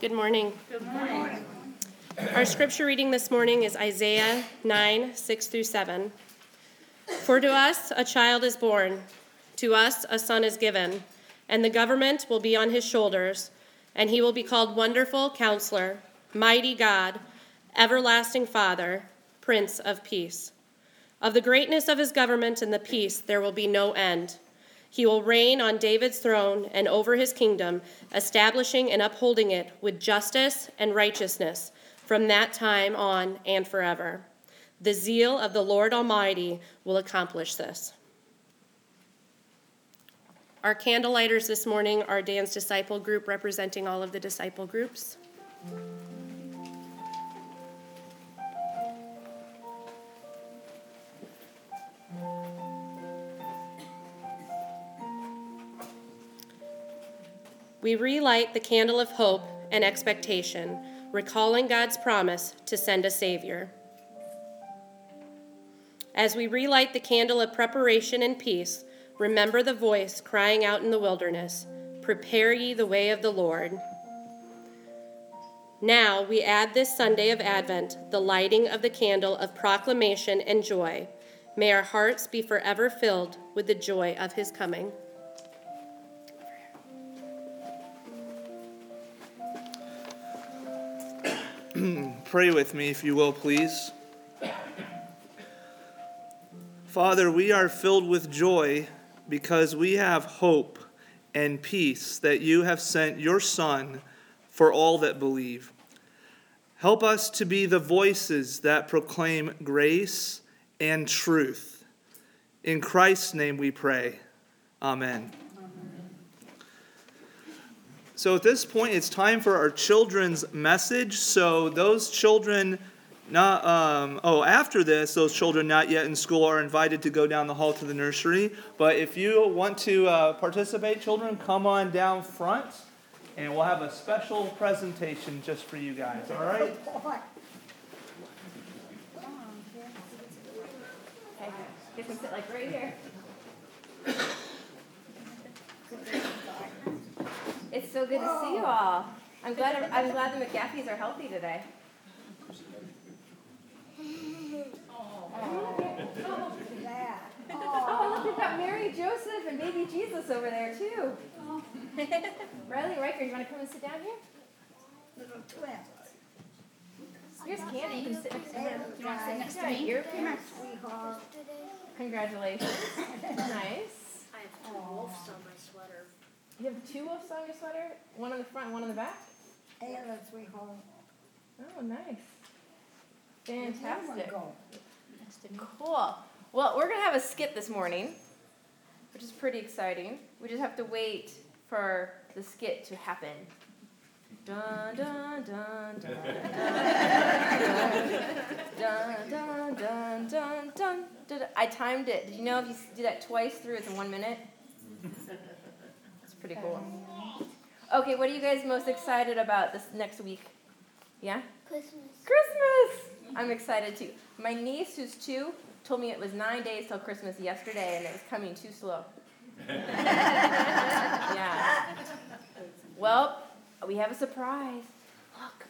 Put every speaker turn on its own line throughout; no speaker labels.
Good morning. Good morning. Our scripture reading this morning is Isaiah 9, 6 through 7. For to us a child is born, to us a son is given, and the government will be on his shoulders, and he will be called Wonderful Counselor, Mighty God, Everlasting Father, Prince of Peace. Of the greatness of his government and the peace there will be no end he will reign on David's throne and over his kingdom, establishing and upholding it with justice and righteousness from that time on and forever. The zeal of the Lord Almighty will accomplish this. Our candlelighters this morning are Dan's disciple group representing all of the disciple groups. We relight the candle of hope and expectation, recalling God's promise to send a Savior. As we relight the candle of preparation and peace, remember the voice crying out in the wilderness Prepare ye the way of the Lord. Now we add this Sunday of Advent the lighting of the candle of proclamation and joy. May our hearts be forever filled with the joy of his coming.
Pray with me, if you will, please. Father, we are filled with joy because we have hope and peace that you have sent your Son for all that believe. Help us to be the voices that proclaim grace and truth. In Christ's name we pray. Amen. So at this point, it's time for our children's message. So those children, not um, oh, after this, those children not yet in school are invited to go down the hall to the nursery. But if you want to uh, participate, children, come on down front, and we'll have a special presentation just for you guys. All right.
You can sit like right here. It's so good to see you all. I'm glad I'm glad the McGaffeys are healthy today. Oh, look, we've got Mary, Joseph, and baby Jesus over there too. Riley Riker, you want to come and sit down here? Little twins. Here's Candy. You can sit next to her.
You want to sit next to me?
Ear Congratulations. nice.
I have two wolves on my sweater.
You have two wolves on your sweater? One on the front, one on the back?
And a three hole.
Oh, nice. Fantastic.
Next to me.
Cool. Well, we're going to have a skit this morning, which is pretty exciting. We just have to wait for the skit to happen. Dun dun dun dun dun dun dun dun dun dun dun. I timed it. Did you know if you do that twice through, it's in one minute? It's pretty cool. Okay, what are you guys most excited about this next week? Yeah?
Christmas.
Christmas! I'm excited too. My niece, who's two, told me it was nine days till Christmas yesterday and it was coming too slow. yeah. Well, we have a surprise. Look.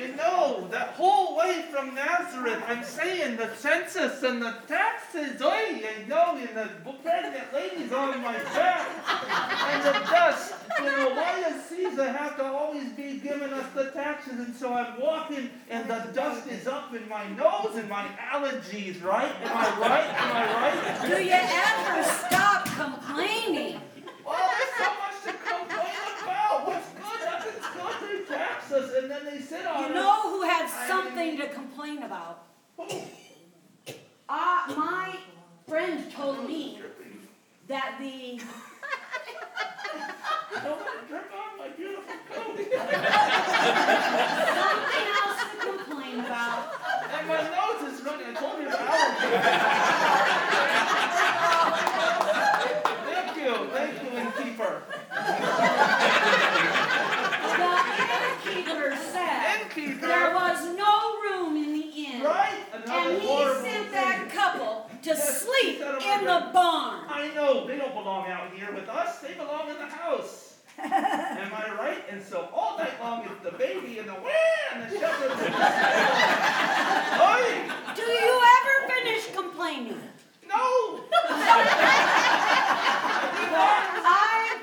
You know, that whole way from Nazareth, I'm saying the census and the taxes, oi, you know, and the pregnant ladies on my back, and the dust. You know, why does Caesar have to always be giving us the taxes? And so I'm walking, and the dust is up in my nose and my allergies, right? Am I right? Am I right?
Do you ever stop complaining?
Well, there's so much to complain about. What's good? Nothing's good. They tax us, and then they sit on
You know has something to complain about? Uh, my friend told me that the
Don't drip on my beautiful coat.
something else to complain about.
And my nose is running. I told you about allergies. Thank you. Thank you, innkeeper.
The innkeeper said
Innkeeper.
there was no room in the inn.
Right? Another
And he
horrible
sent
thing.
that couple to sleep in the barn.
I know they don't belong out here with us. They belong in the house. Am I right? And so all night long it's the baby and the wah and the shepherd.
Do you ever finish complaining?
No!
I,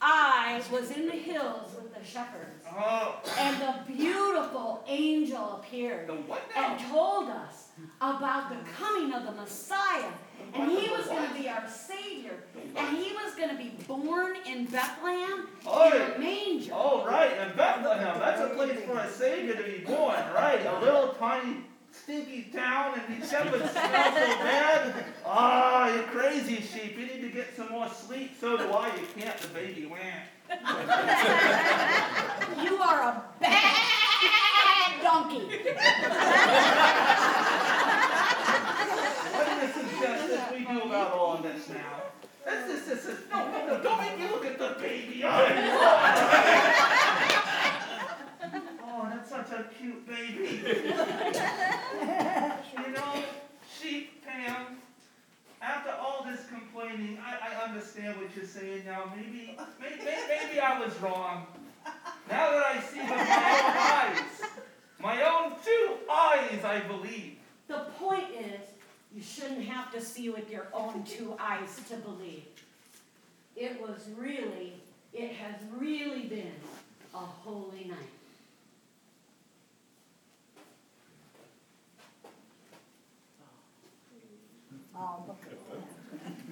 I was in the hills with the shepherds,
Oh,
and the beautiful angel appeared
the what now?
and told us about the coming of the Messiah. And he was going to be our Savior. And he was going to be born in Bethlehem in a manger.
Oh, right, in Bethlehem. That's a place for a Savior to be born, right? A little tiny stinky town and these shepherds smell so bad. Ah, you're crazy, sheep. You need to get some more sleep. So do I. You can't. The baby went.
You are a bad donkey.
What do you suggest that we do about all of this now? This, this, this, this. No, no, no. Don't make me look at the baby. Oh, that's such a cute baby. You know, sheep, Pam, after all this complaining, I, I understand what you're saying now. Maybe, maybe, maybe I was wrong. Now that I see with my own eyes, my own two eyes, I believe.
The point is, you shouldn't have to see with your own two eyes to believe. It was really, it has really been a holy night.
And when